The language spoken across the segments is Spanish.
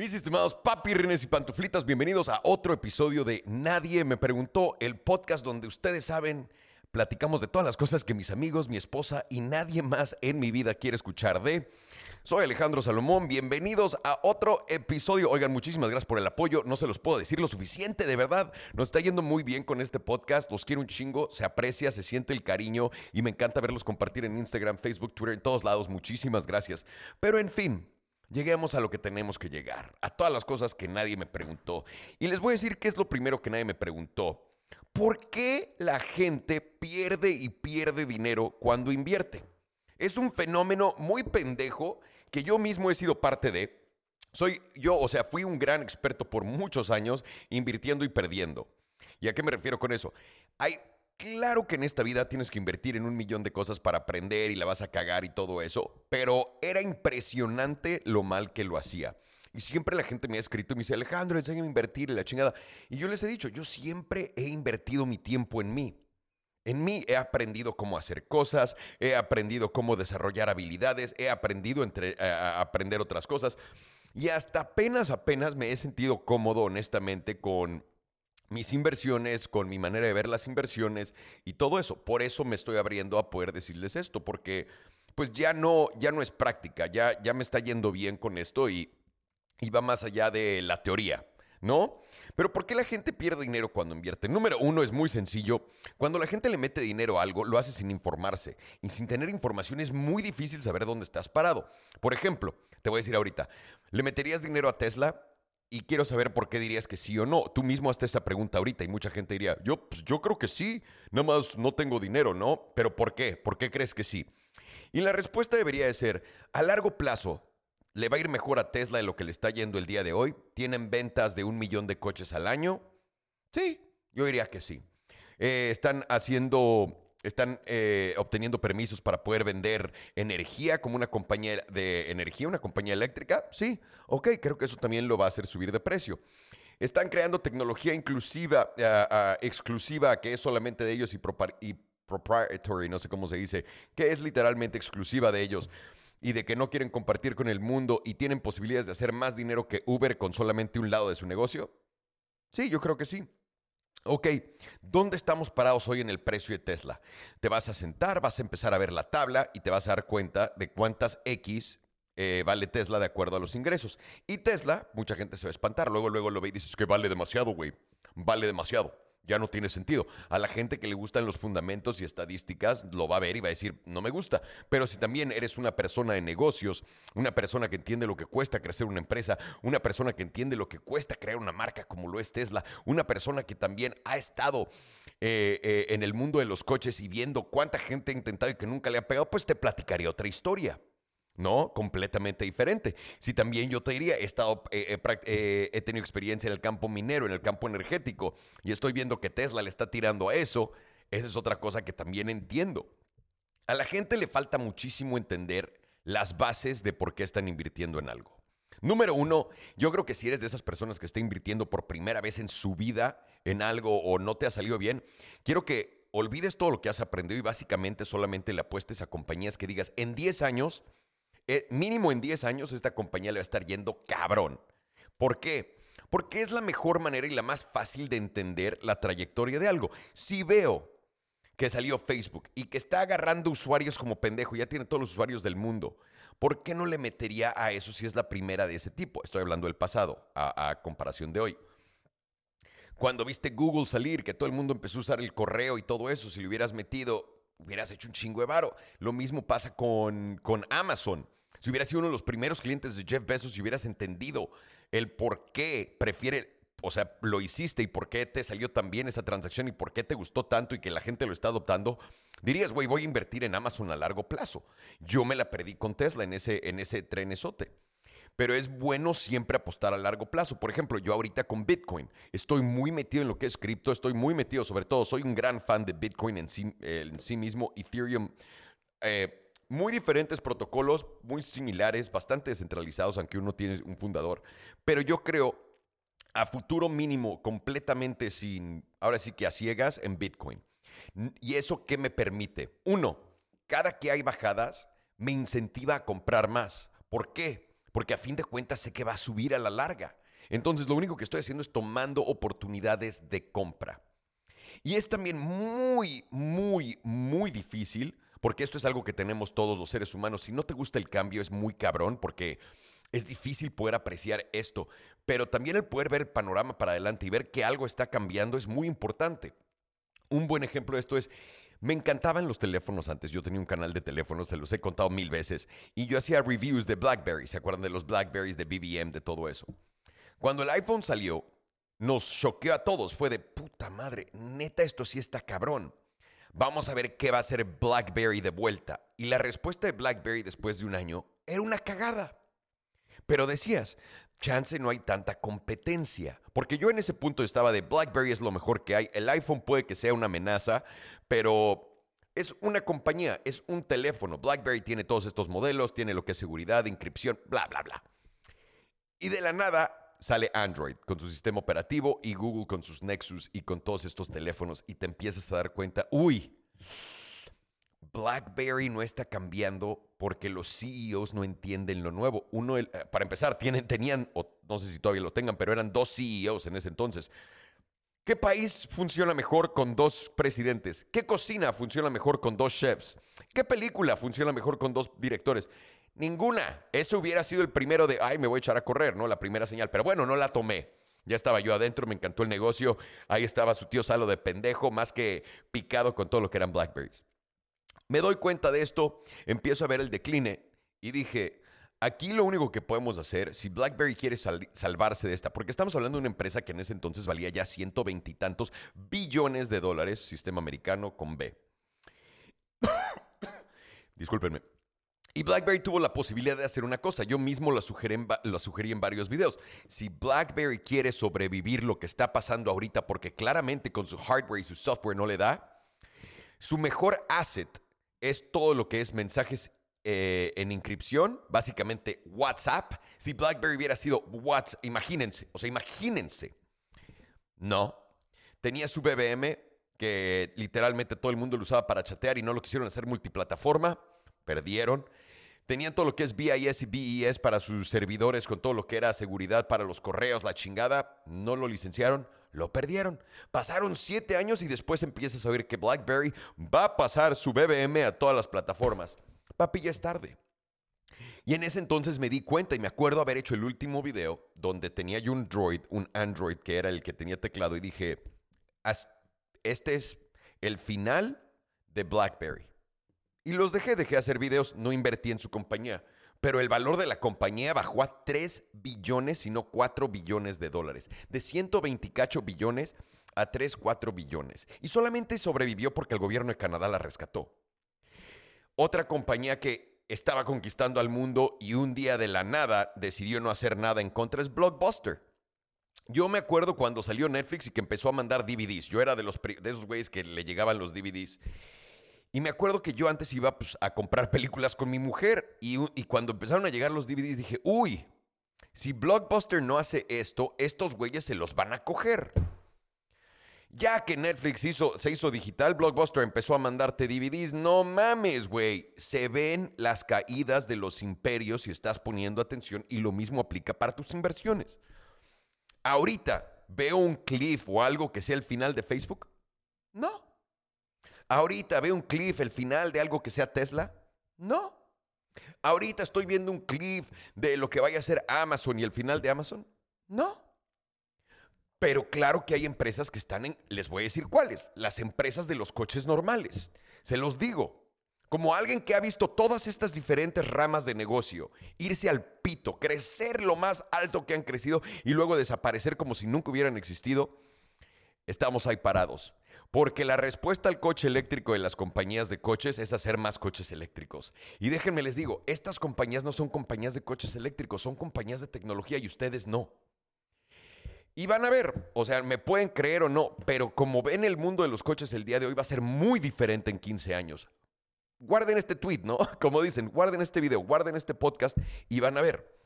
Mis estimados papirrines y pantuflitas, bienvenidos a otro episodio de Nadie me preguntó, el podcast donde ustedes saben, platicamos de todas las cosas que mis amigos, mi esposa y nadie más en mi vida quiere escuchar de. Soy Alejandro Salomón, bienvenidos a otro episodio. Oigan, muchísimas gracias por el apoyo, no se los puedo decir lo suficiente, de verdad. Nos está yendo muy bien con este podcast, los quiero un chingo, se aprecia, se siente el cariño y me encanta verlos compartir en Instagram, Facebook, Twitter, en todos lados. Muchísimas gracias. Pero en fin, Lleguemos a lo que tenemos que llegar, a todas las cosas que nadie me preguntó. Y les voy a decir qué es lo primero que nadie me preguntó. ¿Por qué la gente pierde y pierde dinero cuando invierte? Es un fenómeno muy pendejo que yo mismo he sido parte de. Soy yo, o sea, fui un gran experto por muchos años invirtiendo y perdiendo. ¿Y a qué me refiero con eso? Hay Claro que en esta vida tienes que invertir en un millón de cosas para aprender y la vas a cagar y todo eso, pero era impresionante lo mal que lo hacía. Y siempre la gente me ha escrito y me dice, Alejandro, enséñame a invertir y la chingada. Y yo les he dicho, yo siempre he invertido mi tiempo en mí. En mí he aprendido cómo hacer cosas, he aprendido cómo desarrollar habilidades, he aprendido entre, a aprender otras cosas. Y hasta apenas, apenas me he sentido cómodo, honestamente, con mis inversiones, con mi manera de ver las inversiones y todo eso. Por eso me estoy abriendo a poder decirles esto, porque pues ya no, ya no es práctica, ya, ya me está yendo bien con esto y, y va más allá de la teoría, ¿no? Pero ¿por qué la gente pierde dinero cuando invierte? Número uno es muy sencillo. Cuando la gente le mete dinero a algo, lo hace sin informarse. Y sin tener información es muy difícil saber dónde estás parado. Por ejemplo, te voy a decir ahorita, ¿le meterías dinero a Tesla? Y quiero saber por qué dirías que sí o no. Tú mismo hazte esa pregunta ahorita y mucha gente diría, yo, pues, yo creo que sí, nada más no tengo dinero, ¿no? Pero ¿por qué? ¿Por qué crees que sí? Y la respuesta debería de ser, a largo plazo, ¿le va a ir mejor a Tesla de lo que le está yendo el día de hoy? ¿Tienen ventas de un millón de coches al año? Sí, yo diría que sí. Eh, están haciendo están eh, obteniendo permisos para poder vender energía como una compañía de energía, una compañía eléctrica. Sí, ok, creo que eso también lo va a hacer subir de precio. Están creando tecnología inclusiva, ah, exclusiva, que es solamente de ellos y, y proprietary, no sé cómo se dice, que es literalmente exclusiva de ellos y de que no quieren compartir con el mundo y tienen posibilidades de hacer más dinero que Uber con solamente un lado de su negocio? Sí, yo creo que sí. Ok, ¿dónde estamos parados hoy en el precio de Tesla? Te vas a sentar, vas a empezar a ver la tabla y te vas a dar cuenta de cuántas X eh, vale Tesla de acuerdo a los ingresos. Y Tesla, mucha gente se va a espantar, luego, luego lo ve y dices que vale demasiado, güey, vale demasiado ya no tiene sentido. A la gente que le gustan los fundamentos y estadísticas lo va a ver y va a decir, no me gusta. Pero si también eres una persona de negocios, una persona que entiende lo que cuesta crecer una empresa, una persona que entiende lo que cuesta crear una marca como lo es Tesla, una persona que también ha estado eh, eh, en el mundo de los coches y viendo cuánta gente ha intentado y que nunca le ha pegado, pues te platicaría otra historia. ¿No? Completamente diferente. Si también yo te diría, he, estado, eh, eh, eh, he tenido experiencia en el campo minero, en el campo energético, y estoy viendo que Tesla le está tirando a eso, esa es otra cosa que también entiendo. A la gente le falta muchísimo entender las bases de por qué están invirtiendo en algo. Número uno, yo creo que si eres de esas personas que está invirtiendo por primera vez en su vida en algo o no te ha salido bien, quiero que olvides todo lo que has aprendido y básicamente solamente le apuestes a compañías que digas, en 10 años eh, mínimo en 10 años esta compañía le va a estar yendo cabrón. ¿Por qué? Porque es la mejor manera y la más fácil de entender la trayectoria de algo. Si veo que salió Facebook y que está agarrando usuarios como pendejo, ya tiene todos los usuarios del mundo, ¿por qué no le metería a eso si es la primera de ese tipo? Estoy hablando del pasado, a, comparación de hoy. Cuando viste Google salir, que todo el mundo empezó a usar el correo y todo eso, si le hubieras metido, hubieras hecho un chingo de varo. Lo mismo pasa con, con Amazon. Si hubieras sido uno de los primeros clientes de Jeff Bezos y hubieras entendido el por qué prefiere, o sea, lo hiciste y por qué te salió tan bien esa transacción y por qué te gustó tanto y que la gente lo está adoptando, dirías, güey, voy a invertir en Amazon a largo plazo. Yo me la perdí con Tesla en ese, en ese trenesote. Pero es bueno siempre apostar a largo plazo. Por ejemplo, yo ahorita con Bitcoin estoy muy metido en lo que es cripto, estoy muy metido, sobre todo, soy un gran fan de Bitcoin en sí, en sí mismo, Ethereum. Eh, muy diferentes protocolos, muy similares, bastante descentralizados, aunque uno tiene un fundador. Pero yo creo a futuro mínimo, completamente sin, ahora sí que a ciegas, en Bitcoin. ¿Y eso qué me permite? Uno, cada que hay bajadas, me incentiva a comprar más. ¿Por qué? porque a fin de cuentas sé que va a subir a la larga. Entonces lo único que estoy haciendo es tomando oportunidades de compra. Y es también muy, muy, muy difícil, porque esto es algo que tenemos todos los seres humanos. Si no te gusta el cambio es muy cabrón, porque es difícil poder apreciar esto, pero también el poder ver el panorama para adelante y ver que algo está cambiando es muy importante. Un buen ejemplo de esto es, me encantaban los teléfonos antes. Yo tenía un canal de teléfonos, se los he contado mil veces. Y yo hacía reviews de BlackBerry. ¿Se acuerdan de los BlackBerrys, de BBM, de todo eso? Cuando el iPhone salió, nos choqueó a todos. Fue de puta madre, neta, esto sí está cabrón. Vamos a ver qué va a hacer BlackBerry de vuelta. Y la respuesta de BlackBerry después de un año era una cagada. Pero decías, chance no hay tanta competencia. Porque yo en ese punto estaba de BlackBerry es lo mejor que hay. El iPhone puede que sea una amenaza, pero es una compañía, es un teléfono. BlackBerry tiene todos estos modelos, tiene lo que es seguridad, inscripción, bla, bla, bla. Y de la nada sale Android con su sistema operativo y Google con sus Nexus y con todos estos teléfonos y te empiezas a dar cuenta, uy, BlackBerry no está cambiando porque los CEOs no entienden lo nuevo. Uno, eh, para empezar, tienen, tenían, o no sé si todavía lo tengan, pero eran dos CEOs en ese entonces. ¿Qué país funciona mejor con dos presidentes? ¿Qué cocina funciona mejor con dos chefs? ¿Qué película funciona mejor con dos directores? Ninguna. Eso hubiera sido el primero de, ay, me voy a echar a correr, ¿no? La primera señal. Pero bueno, no la tomé. Ya estaba yo adentro, me encantó el negocio. Ahí estaba su tío Salo de pendejo, más que picado con todo lo que eran Blackberries. Me doy cuenta de esto, empiezo a ver el decline y dije, aquí lo único que podemos hacer, si BlackBerry quiere salvarse de esta, porque estamos hablando de una empresa que en ese entonces valía ya 120 y tantos billones de dólares, sistema americano con B. Discúlpenme. Y BlackBerry tuvo la posibilidad de hacer una cosa. Yo mismo la sugerí, en, varios videos. Si BlackBerry quiere sobrevivir lo que está pasando ahorita, porque claramente con su hardware y su software no le da, su mejor asset es todo lo que es mensajes eh, en inscripción, básicamente WhatsApp. Si BlackBerry hubiera sido WhatsApp, imagínense, o sea, imagínense. No. Tenía su BBM, que literalmente todo el mundo lo usaba para chatear y no lo quisieron hacer multiplataforma. Perdieron. Tenían todo lo que es BIS y BES para sus servidores, con todo lo que era seguridad para los correos, la chingada. No lo licenciaron lo perdieron. Pasaron siete años y después empiezas a oír que BlackBerry va a pasar su BBM a todas las plataformas. Papi, ya es tarde. Y en ese entonces me di cuenta y me acuerdo haber hecho el último video donde tenía yo un Droid, un Android que era el que tenía teclado y dije, este es el final de BlackBerry. Y los dejé, dejé de hacer videos, no invertí en su compañía pero el valor de la compañía bajó a 3 billones, y no 4 billones de dólares. De 128 billones a 3, 4 billones. Y solamente sobrevivió porque el gobierno de Canadá la rescató. Otra compañía que estaba conquistando al mundo y un día de la nada decidió no hacer nada en contra es Blockbuster. Yo me acuerdo cuando salió Netflix y que empezó a mandar DVDs. Yo era de, los, de esos güeyes que le llegaban los DVDs. Y me acuerdo que yo antes iba pues, a comprar películas con mi mujer y, cuando empezaron a llegar los DVDs dije, uy, si Blockbuster no hace esto, estos güeyes se los van a coger. Ya que Netflix hizo, se hizo digital, Blockbuster empezó a mandarte DVDs. No mames, güey. Se ven las caídas de los imperios si estás poniendo atención y lo mismo aplica para tus inversiones. Ahorita, ¿veo un cliff o algo que sea el final de Facebook? No. Ahorita veo un cliff, el final de algo que sea Tesla. No. Ahorita estoy viendo un cliff de lo que vaya a ser Amazon y el final de Amazon. No. Pero claro que hay empresas que están en, les voy a decir cuáles, las empresas de los coches normales. Se los digo, como alguien que ha visto todas estas diferentes ramas de negocio, irse al pito, crecer lo más alto que han crecido y luego desaparecer como si nunca hubieran existido, estamos ahí parados. Porque la respuesta al coche eléctrico de las compañías de coches es hacer más coches eléctricos. Y déjenme les digo, estas compañías no son compañías de coches eléctricos, son compañías de tecnología y ustedes no. Y van a ver, o sea, me pueden creer o no, pero como ven el mundo de los coches el día de hoy va a ser muy diferente en 15 años. Guarden este tweet, ¿no? Como dicen, guarden este video, guarden este podcast y van a ver.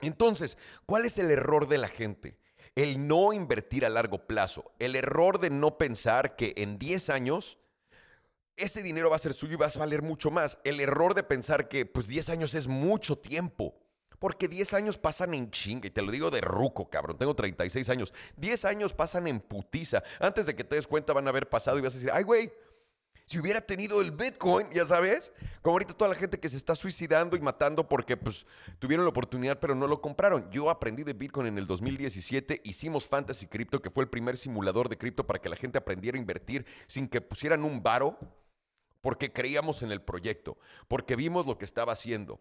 Entonces, ¿cuál es el error de la gente? El no invertir a largo plazo, el error de no pensar que en 10 años ese dinero va a ser suyo y va a valer mucho más, el error de pensar que pues 10 años es mucho tiempo. Porque 10 años pasan en chinga, y te lo digo de ruco, cabrón. Tengo 36 años. 10 años pasan en putiza. Antes de que te des cuenta van a haber pasado y vas a decir, ay, güey, si hubiera tenido el Bitcoin, ya sabes, como ahorita toda la gente que se está suicidando y matando porque pues tuvieron la oportunidad pero no lo compraron. Yo aprendí de Bitcoin en el 2017, hicimos Fantasy Crypto, que fue el primer simulador de cripto para que la gente aprendiera a invertir sin que pusieran un varo, porque creíamos en el proyecto, porque vimos lo que estaba haciendo.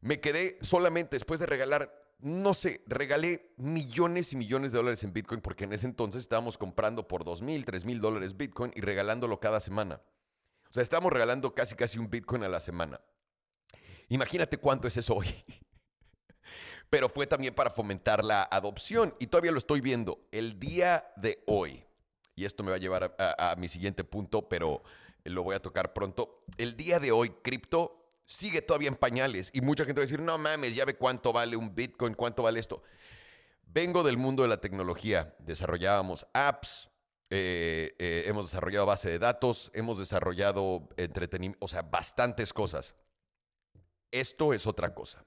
Me quedé solamente después de regalar no sé, regalé millones y millones de dólares en Bitcoin porque en ese entonces estábamos comprando por dos mil, tres mil dólares Bitcoin y regalándolo cada semana. O sea, estábamos regalando casi casi un Bitcoin a la semana. Imagínate cuánto es eso hoy. Pero fue también para fomentar la adopción y todavía lo estoy viendo. El día de hoy, y esto me va a llevar a, a mi siguiente punto, pero lo voy a tocar pronto. El día de hoy, cripto sigue todavía en pañales y mucha gente va a decir, no mames, ya ve cuánto vale un Bitcoin, cuánto vale esto. Vengo del mundo de la tecnología, desarrollábamos apps, eh, eh, hemos desarrollado base de datos, hemos desarrollado entretenimiento, o sea, bastantes cosas. Esto es otra cosa.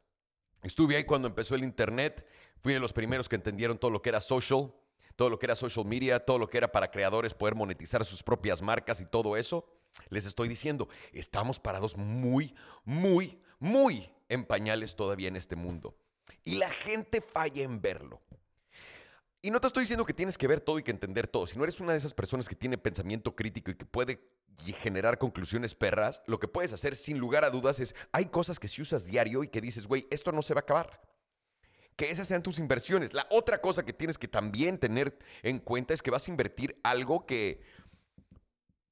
Estuve ahí cuando empezó el Internet, fui de los primeros que entendieron todo lo que era social, todo lo que era social media, todo lo que era para creadores poder monetizar sus propias marcas y todo eso. Les estoy diciendo, estamos parados muy, muy, muy en pañales todavía en este mundo. Y la gente falla en verlo. Y no te estoy diciendo que tienes que ver todo y que entender todo. Si no eres una de esas personas que tiene pensamiento crítico y que puede generar conclusiones perras, lo que puedes hacer sin lugar a dudas es, hay cosas que si usas diario y que dices, güey, esto no se va a acabar. Que esas sean tus inversiones. La otra cosa que tienes que también tener en cuenta es que vas a invertir algo que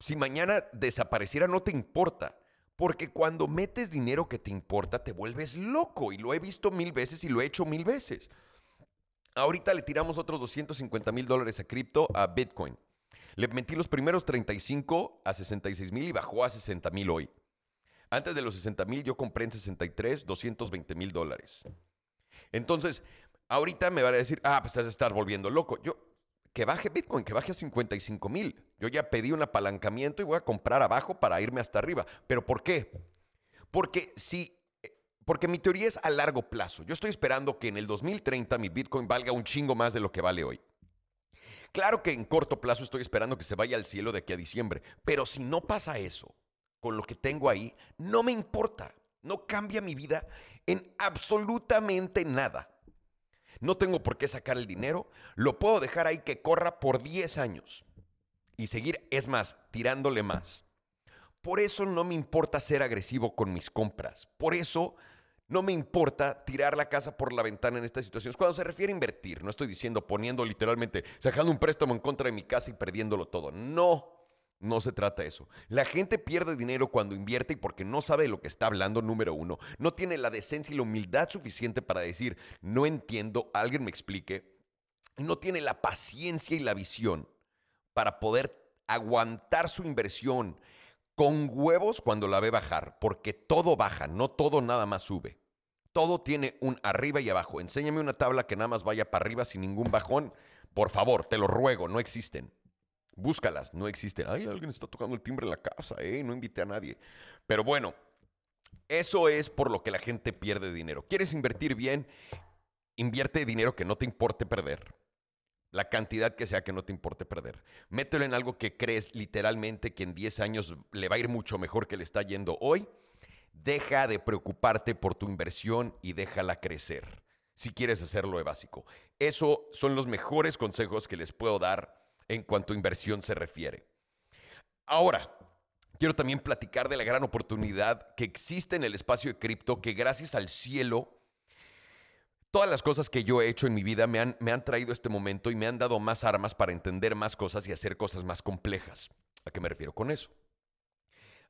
si mañana desapareciera no te importa. Porque cuando metes dinero que te importa, te vuelves loco. Y lo he visto mil veces y lo he hecho mil veces. Ahorita le tiramos otros 250 mil dólares a cripto, a Bitcoin. Le metí los primeros 35 a 66 mil y bajó a 60 mil hoy. Antes de los 60 mil yo compré en 63 220 mil dólares. Entonces, ahorita me van a decir, ah, pues estás estar volviendo loco. Yo, que baje Bitcoin, que baje a 55 mil. Yo ya pedí un apalancamiento y voy a comprar abajo para irme hasta arriba. ¿Pero por qué? Porque si porque mi teoría es a largo plazo. Yo estoy esperando que en el 2030 mi Bitcoin valga un chingo más de lo que vale hoy. Claro que en corto plazo estoy esperando que se vaya al cielo de aquí a diciembre, pero si no pasa eso con lo que tengo ahí, no me importa. No cambia mi vida en absolutamente nada. No tengo por qué sacar el dinero, lo puedo dejar ahí que corra por 10 años y seguir, es más, tirándole más. Por eso no me importa ser agresivo con mis compras. Por eso no me importa tirar la casa por la ventana en estas situaciones. Cuando se refiere a invertir, no estoy diciendo poniendo literalmente, sacando un préstamo en contra de mi casa y perdiéndolo todo. No. No se trata de eso. La gente pierde dinero cuando invierte porque no sabe de lo que está hablando, número uno. No tiene la decencia y la humildad suficiente para decir, no entiendo, alguien me explique. no tiene la paciencia y la visión para poder aguantar su inversión con huevos cuando la ve bajar, porque todo baja, no todo nada más sube. Todo tiene un arriba y abajo. Enséñame una tabla que nada más vaya para arriba sin ningún bajón. Por favor, te lo ruego, no existen. Búscalas, no existen. Ay, alguien está tocando el timbre en la casa, ¿eh? No invité a nadie. Pero bueno, eso es por lo que la gente pierde dinero. ¿Quieres invertir bien? Invierte dinero que no te importe perder. La cantidad que sea que no te importe perder. Mételo en algo que crees literalmente que en 10 años le va a ir mucho mejor que le está yendo hoy. Deja de preocuparte por tu inversión y déjala crecer. Si quieres hacerlo de básico. Eso son los mejores consejos que les puedo dar en cuanto a inversión se refiere. Ahora, quiero también platicar de la gran oportunidad que existe en el espacio de cripto, que gracias al cielo, todas las cosas que yo he hecho en mi vida me han, me han traído este momento y me han dado más armas para entender más cosas y hacer cosas más complejas. ¿A qué me refiero con eso?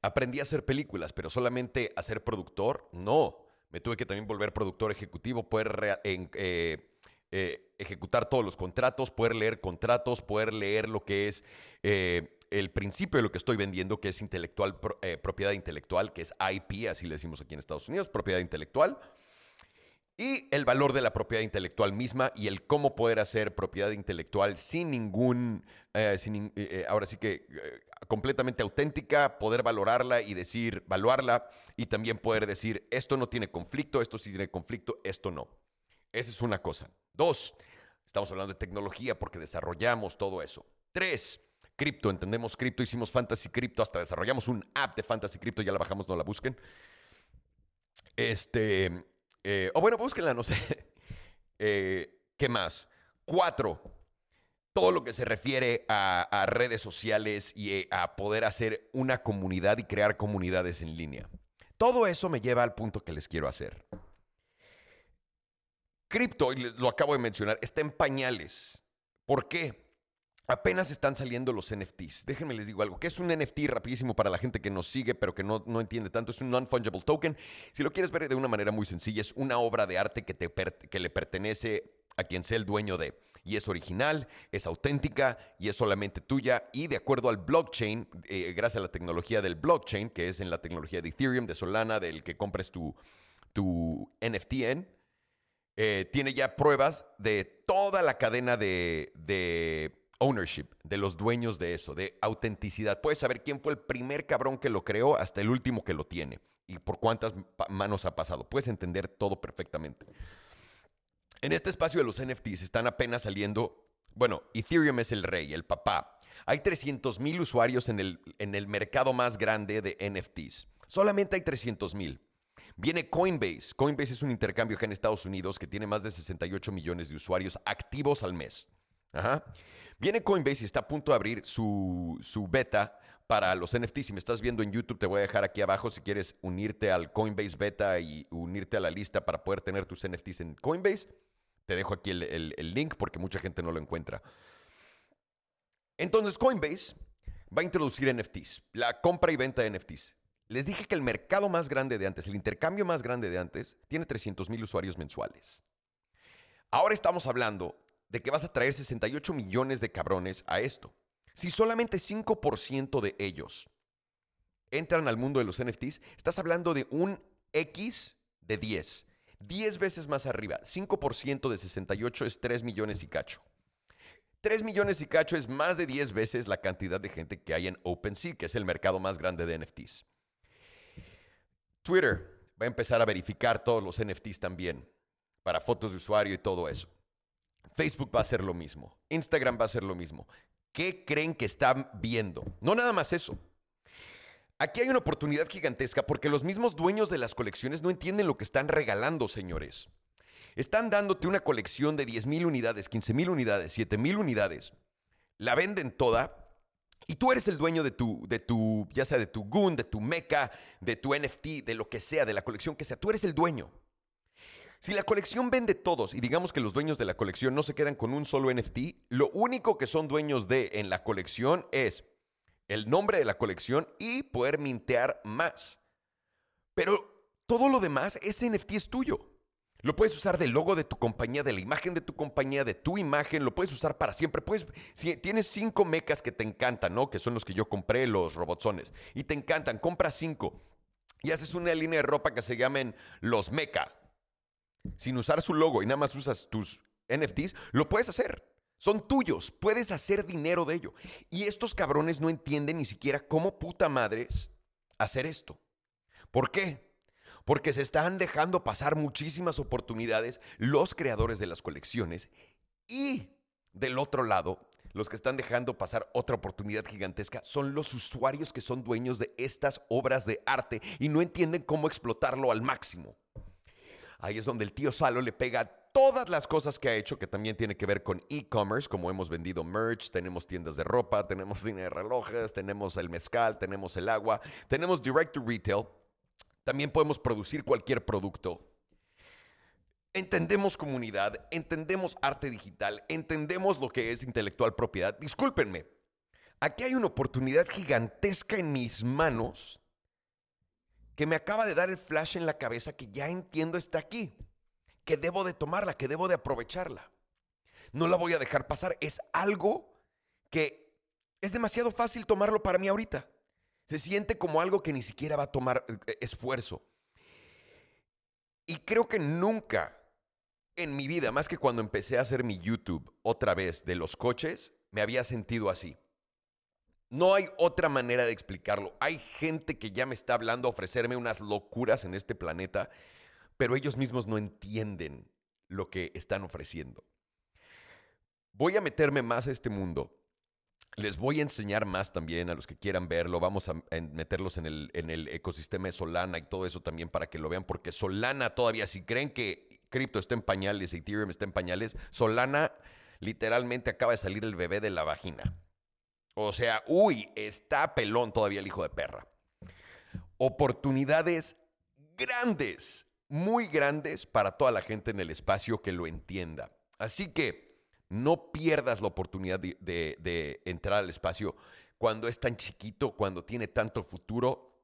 Aprendí a hacer películas, pero solamente a ser productor, no. Me tuve que también volver productor ejecutivo, poder eh, eh, ejecutar todos los contratos, poder leer contratos, poder leer lo que es eh, el principio de lo que estoy vendiendo, que es intelectual, eh, propiedad intelectual, que es IP, así le decimos aquí en Estados Unidos, propiedad intelectual. Y el valor de la propiedad intelectual misma y el cómo poder hacer propiedad intelectual sin ningún, sin, ahora sí que completamente auténtica, poder valorarla y decir, valuarla y también poder decir, esto no tiene conflicto, esto sí tiene conflicto, esto no. Esa es una cosa. Dos, estamos hablando de tecnología porque desarrollamos todo eso. Tres, cripto, entendemos cripto, hicimos fantasy cripto, hasta desarrollamos un app de fantasy cripto, ya la bajamos, no la busquen. Este, eh, o bueno, búsquenla, no sé. Eh, ¿Qué más? Cuatro, todo lo que se refiere a, redes sociales y eh, a poder hacer una comunidad y crear comunidades en línea. Todo eso me lleva al punto que les quiero hacer. Cripto, y lo acabo de mencionar, está en pañales. ¿Por qué? Apenas están saliendo los NFTs. Déjenme les digo algo. ¿Qué es un NFT rapidísimo para la gente que nos sigue pero que no, no entiende tanto? Es un non-fungible token. Si lo quieres ver de una manera muy sencilla, es una obra de arte que, te que le pertenece a quien sea el dueño de. Y es original, es auténtica y es solamente tuya. Y de acuerdo al blockchain, eh, gracias a la tecnología del blockchain, que es en la tecnología de Ethereum, de Solana, del que compres tu, tu NFT en, eh, tiene ya pruebas de toda la cadena de ownership, de los dueños de eso, de autenticidad. Puedes saber quién fue el primer cabrón que lo creó hasta el último que lo tiene y por cuántas manos ha pasado. Puedes entender todo perfectamente. En este espacio de los NFTs están apenas saliendo, bueno, Ethereum es el rey, el papá. Hay 300 mil usuarios en el, en el mercado más grande de NFTs. Solamente hay 300 mil. Viene Coinbase. Coinbase es un intercambio acá en Estados Unidos que tiene más de 68 millones de usuarios activos al mes. Ajá. Viene Coinbase y está a punto de abrir su, beta para los NFTs. Si me estás viendo en YouTube, te voy a dejar aquí abajo si quieres unirte al Coinbase beta y unirte a la lista para poder tener tus NFTs en Coinbase. Te dejo aquí el, link porque mucha gente no lo encuentra. Entonces, Coinbase va a introducir NFTs, la compra y venta de NFTs. Les dije que el mercado más grande de antes, el intercambio más grande de antes, tiene 300 mil usuarios mensuales. Ahora estamos hablando de que vas a traer 68 millones de cabrones a esto. Si solamente 5% de ellos entran al mundo de los NFTs, estás hablando de un X de 10. 10 veces más arriba. 5% de 68 es 3 millones y cacho. 3 millones y cacho es más de 10 veces la cantidad de gente que hay en OpenSea, que es el mercado más grande de NFTs. Twitter va a empezar a verificar todos los NFTs también, para fotos de usuario y todo eso. Facebook va a hacer lo mismo. Instagram va a hacer lo mismo. ¿Qué creen que están viendo? No nada más eso. Aquí hay una oportunidad gigantesca porque los mismos dueños de las colecciones no entienden lo que están regalando, señores. Están dándote una colección de 10 mil unidades, 15 mil unidades, 7 mil unidades. La venden toda y tú eres el dueño de tu, de tu, ya sea de tu Goon, de tu Mecha, de tu NFT, de lo que sea, de la colección que sea. Tú eres el dueño. Si la colección vende todos y digamos que los dueños de la colección no se quedan con un solo NFT, lo único que son dueños de en la colección es el nombre de la colección y poder mintear más. Pero todo lo demás, ese NFT es tuyo. Lo puedes usar del logo de tu compañía, de la imagen de tu compañía, de tu imagen, lo puedes usar para siempre. Puedes, si tienes cinco mecas que te encantan, ¿no? Que son los que yo compré, los robotsones, y te encantan, compra cinco y haces una línea de ropa que se llamen los meca sin usar su logo y nada más usas tus NFTs, lo puedes hacer. Son tuyos, puedes hacer dinero de ello. Y estos cabrones no entienden ni siquiera cómo puta madres hacer esto. ¿Por qué? Porque se están dejando pasar muchísimas oportunidades los creadores de las colecciones y del otro lado, los que están dejando pasar otra oportunidad gigantesca son los usuarios que son dueños de estas obras de arte y no entienden cómo explotarlo al máximo. Ahí es donde el tío Salo le pega todas las cosas que ha hecho, que también tiene que ver con e-commerce, como hemos vendido merch, tenemos tiendas de ropa, tenemos línea de relojes, tenemos el mezcal, tenemos el agua, tenemos direct to retail. También podemos producir cualquier producto. Entendemos comunidad, entendemos arte digital, entendemos lo que es intelectual propiedad. Discúlpenme, aquí hay una oportunidad gigantesca en mis manos que me acaba de dar el flash en la cabeza que ya entiendo está aquí, que debo de tomarla, que debo de aprovecharla. No la voy a dejar pasar. Es algo que es demasiado fácil tomarlo para mí ahorita. Se siente como algo que ni siquiera va a tomar eh, esfuerzo. Y creo que nunca en mi vida, más que cuando empecé a hacer mi YouTube otra vez de los coches, me había sentido así. No hay otra manera de explicarlo. Hay gente que ya me está hablando a ofrecerme unas locuras en este planeta, pero ellos mismos no entienden lo que están ofreciendo. Voy a meterme más a este mundo. Les voy a enseñar más también a los que quieran verlo. Vamos a meterlos en el, ecosistema de Solana y todo eso también para que lo vean, porque Solana todavía, si creen que cripto está en pañales, Ethereum está en pañales, Solana literalmente acaba de salir el bebé de la vagina. O sea, uy, está pelón todavía el hijo de perra. Oportunidades grandes, muy grandes para toda la gente en el espacio que lo entienda. Así que no pierdas la oportunidad de, entrar al espacio cuando es tan chiquito, cuando tiene tanto futuro.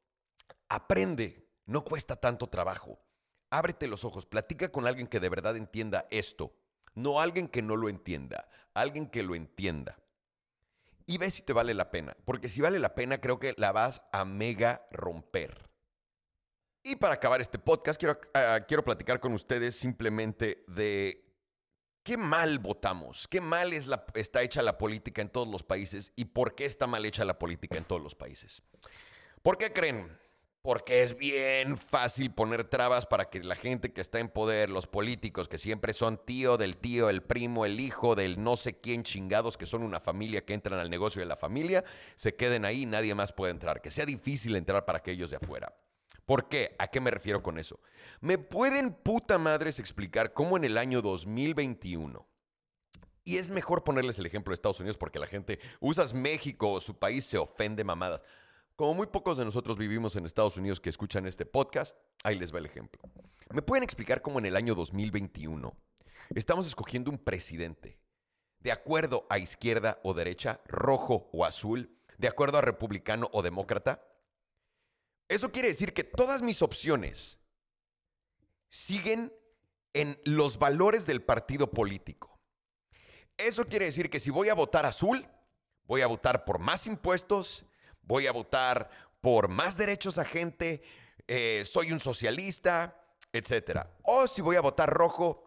Aprende, no cuesta tanto trabajo. Ábrete los ojos, platica con alguien que de verdad entienda esto, no alguien que no lo entienda, alguien que lo entienda. Y ve si te vale la pena, porque si vale la pena creo que la vas a mega romper. Y para acabar este podcast, quiero, ah, quiero platicar con ustedes simplemente de qué mal votamos, qué mal está hecha la política en todos los países y por qué está mal hecha la política en todos los países. ¿Por qué creen? Porque es bien fácil poner trabas para que la gente que está en poder, los políticos que siempre son tío del tío, el primo, el hijo del no sé quién chingados, que son una familia que entran al negocio de la familia, se queden ahí nadie más puede entrar. Que sea difícil entrar para aquellos de afuera. ¿Por qué? ¿A qué me refiero con eso? ¿Me pueden puta madres explicar cómo en el año 2021 y es mejor ponerles el ejemplo de Estados Unidos porque la gente, usas México o su país, se ofende mamadas. Como muy pocos de nosotros vivimos en Estados Unidos que escuchan este podcast, ahí les va el ejemplo. ¿Me pueden explicar cómo en el año 2021 estamos escogiendo un presidente de acuerdo a izquierda o derecha, rojo o azul, de acuerdo a republicano o demócrata? Eso quiere decir que todas mis opciones siguen en los valores del partido político. Eso quiere decir que si voy a votar azul, voy a votar por más impuestos, voy a votar por más derechos a gente, eh, soy un socialista, etc. O si voy a votar rojo,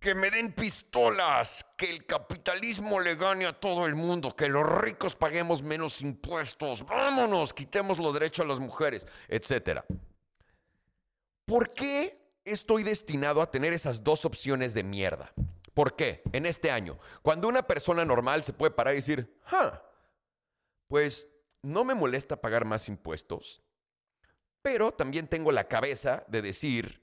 que me den pistolas, que el capitalismo le gane a todo el mundo, que los ricos paguemos menos impuestos, vámonos, quitemos los derechos a las mujeres, etc. ¿Por qué estoy destinado a tener esas dos opciones de mierda? ¿Por qué? En este año, cuando una persona normal se puede parar y decir, ¡ah! pues no me molesta pagar más impuestos, pero también tengo la cabeza de decir,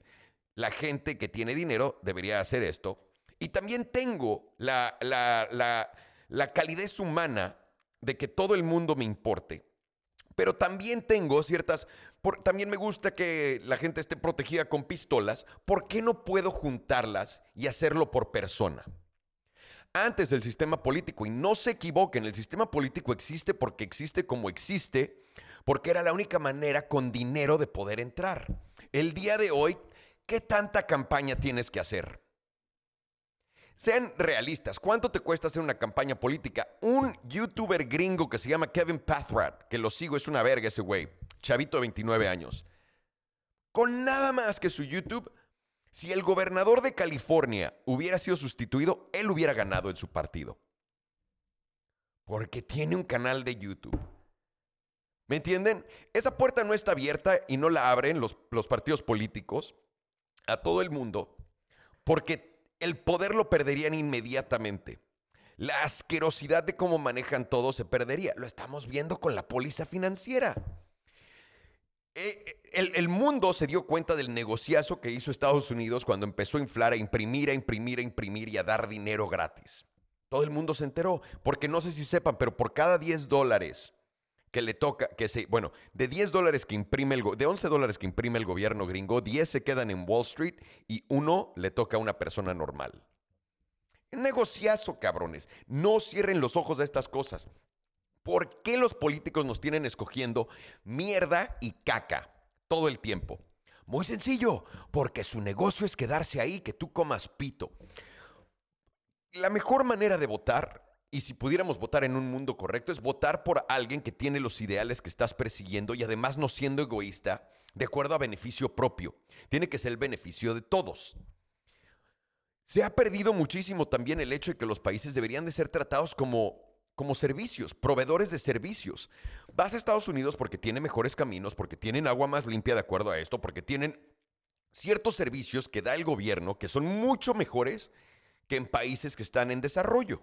la gente que tiene dinero debería hacer esto, y también tengo la, la, calidez humana de que todo el mundo me importe. Pero también tengo ciertas, también me gusta que la gente esté protegida con pistolas. ¿Por qué no puedo juntarlas y hacerlo por persona? antes del sistema político. Y no se equivoquen, el sistema político existe porque existe como existe, porque era la única manera con dinero de poder entrar. El día de hoy, ¿qué tanta campaña tienes que hacer? Sean realistas, ¿cuánto te cuesta hacer una campaña política? Un youtuber gringo que se llama Kevin Pathrat, que lo sigo, es una verga ese güey, chavito de 29 años. Con nada más que su YouTube, si el gobernador de California hubiera sido sustituido, él hubiera ganado en su partido. Porque tiene un canal de YouTube. ¿Me entienden? Esa puerta no está abierta y no la abren los, los partidos políticos a todo el mundo porque el poder lo perderían inmediatamente. La asquerosidad de cómo manejan todo se perdería. Lo estamos viendo con la póliza financiera. Eh, el, mundo se dio cuenta del negociazo que hizo Estados Unidos cuando empezó a inflar, a imprimir, a imprimir, a imprimir y a dar dinero gratis. Todo el mundo se enteró, porque no sé si sepan, pero por cada 10 dólares que le toca, que se, bueno, de 10 dólares que imprime el, de 11 dólares que imprime el gobierno gringo, 10 se quedan en Wall Street y uno le toca a una persona normal. Negociazo, cabrones. No cierren los ojos a estas cosas. ¿Por qué los políticos nos tienen escogiendo mierda y caca todo el tiempo? Muy sencillo, porque su negocio es quedarse ahí, que tú comas pito. La mejor manera de votar, y si pudiéramos votar en un mundo correcto, es votar por alguien que tiene los ideales que estás persiguiendo y además no siendo egoísta, de acuerdo a beneficio propio. Tiene que ser el beneficio de todos. Se ha perdido muchísimo también el hecho de que los países deberían de ser tratados como, como servicios, proveedores de servicios. Vas a Estados Unidos porque tiene mejores caminos, porque tienen agua más limpia de acuerdo a esto, porque tienen ciertos servicios que da el gobierno que son mucho mejores que en países que están en desarrollo.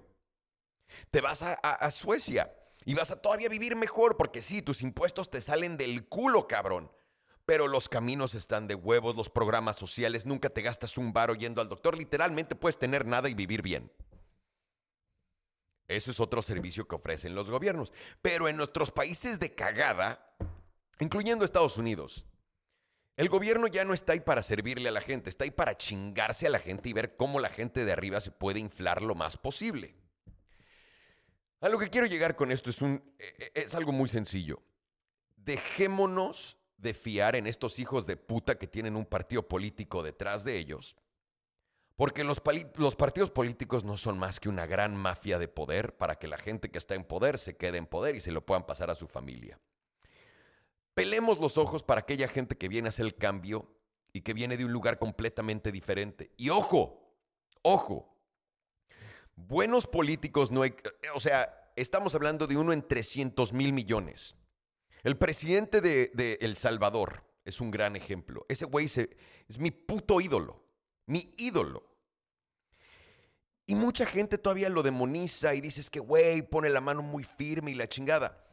Te vas a, Suecia y vas a todavía vivir mejor porque sí, tus impuestos te salen del culo, cabrón pero los caminos están de huevos, los programas sociales, nunca te gastas un bar yendo al doctor, literalmente puedes tener nada y vivir bien. Eso es otro servicio que ofrecen los gobiernos. Pero en nuestros países de cagada, incluyendo Estados Unidos, el gobierno ya no está ahí para servirle a la gente, está ahí para chingarse a la gente y ver cómo la gente de arriba se puede inflar lo más posible. A lo que quiero llegar con esto es, un, e, e, es algo muy sencillo. Dejémonos de fiar en estos hijos de puta que tienen un partido político detrás de ellos. Porque los, los, partidos políticos no son más que una gran mafia de poder para que la gente que está en poder se quede en poder y se lo puedan pasar a su familia. Pelemos los ojos para aquella gente que viene a hacer el cambio y que viene de un lugar completamente diferente. Y ojo, ojo, buenos políticos no hay, o sea, estamos hablando de uno en 300 mil millones. El presidente de, El Salvador es un gran ejemplo. Ese güey es mi puto ídolo. Mi ídolo. Y mucha gente todavía lo demoniza y dices que, güey, pone la mano muy firme y la chingada.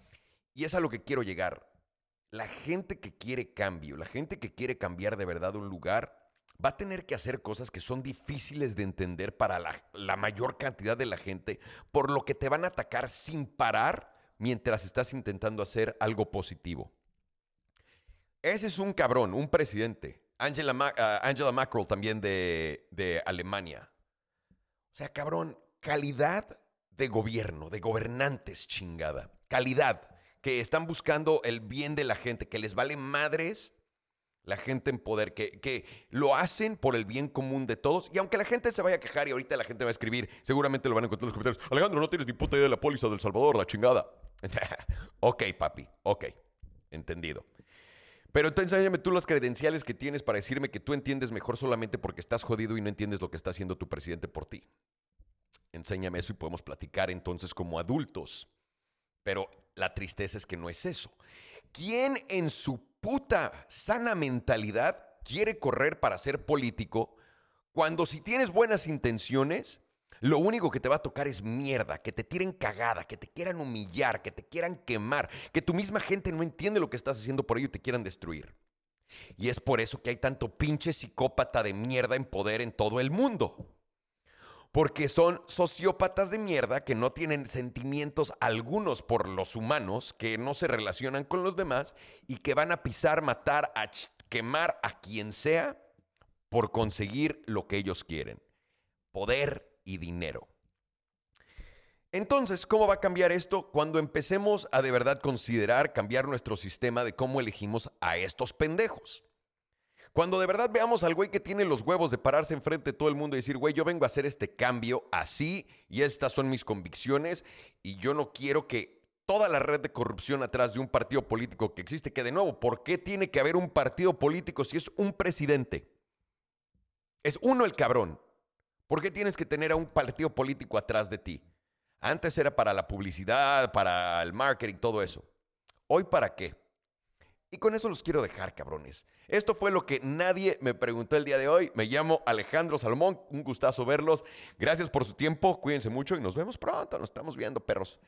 Y es a lo que quiero llegar. La gente que quiere cambio, la gente que quiere cambiar de verdad un lugar, va a tener que hacer cosas que son difíciles de entender para la, mayor cantidad de la gente, por lo que te van a atacar sin parar mientras estás intentando hacer algo positivo. Ese es un cabrón, un presidente. Angela, ah, Angela Macron también de, de Alemania. O sea, cabrón, calidad de gobierno, de gobernantes chingada. Calidad, que están buscando el bien de la gente, que les vale madres la gente en poder, que, que, lo hacen por el bien común de todos. Y aunque la gente se vaya a quejar y ahorita la gente va a escribir, seguramente lo van a encontrar en los comentarios. Alejandro, no tienes ni puta idea de la póliza del Salvador, la chingada. ok, papi, ok, entendido. Pero entonces enséñame tú las credenciales que tienes para decirme que tú entiendes mejor solamente porque estás jodido y no entiendes lo que está haciendo tu presidente por ti. Enséñame eso y podemos platicar entonces como adultos. Pero la tristeza es que no es eso. ¿Quién en su puta sana mentalidad quiere correr para ser político cuando si tienes buenas intenciones, lo único que te va a tocar es mierda, que te tiren cagada, que te quieran humillar, que te quieran quemar, que tu misma gente no entiende lo que estás haciendo por ello y te quieran destruir. Y es por eso que hay tanto pinche psicópata de mierda en poder en todo el mundo. Porque son sociópatas de mierda que no tienen sentimientos algunos por los humanos, que no se relacionan con los demás y que van a pisar, matar, a quemar a quien sea por conseguir lo que ellos quieren. Poder y dinero. Entonces, ¿cómo va a cambiar esto? Cuando empecemos a de verdad considerar cambiar nuestro sistema de cómo elegimos a estos pendejos. Cuando de verdad veamos al güey que tiene los huevos de pararse enfrente de todo el mundo y decir, güey, yo vengo a hacer este cambio así y estas son mis convicciones y yo no quiero que toda la red de corrupción atrás de un partido político que existe, que de nuevo, ¿por qué tiene que haber un partido político si es un presidente? Es uno el cabrón. ¿Por qué tienes que tener a un partido político atrás de ti? Antes era para la publicidad, para el marketing, todo eso. ¿Hoy para qué? Y con eso los quiero dejar, cabrones. Esto fue lo que nadie me preguntó el día de hoy. Me llamo Alejandro Salomón. Un gustazo verlos. Gracias por su tiempo. Cuídense mucho y nos vemos pronto. Nos estamos viendo, perros.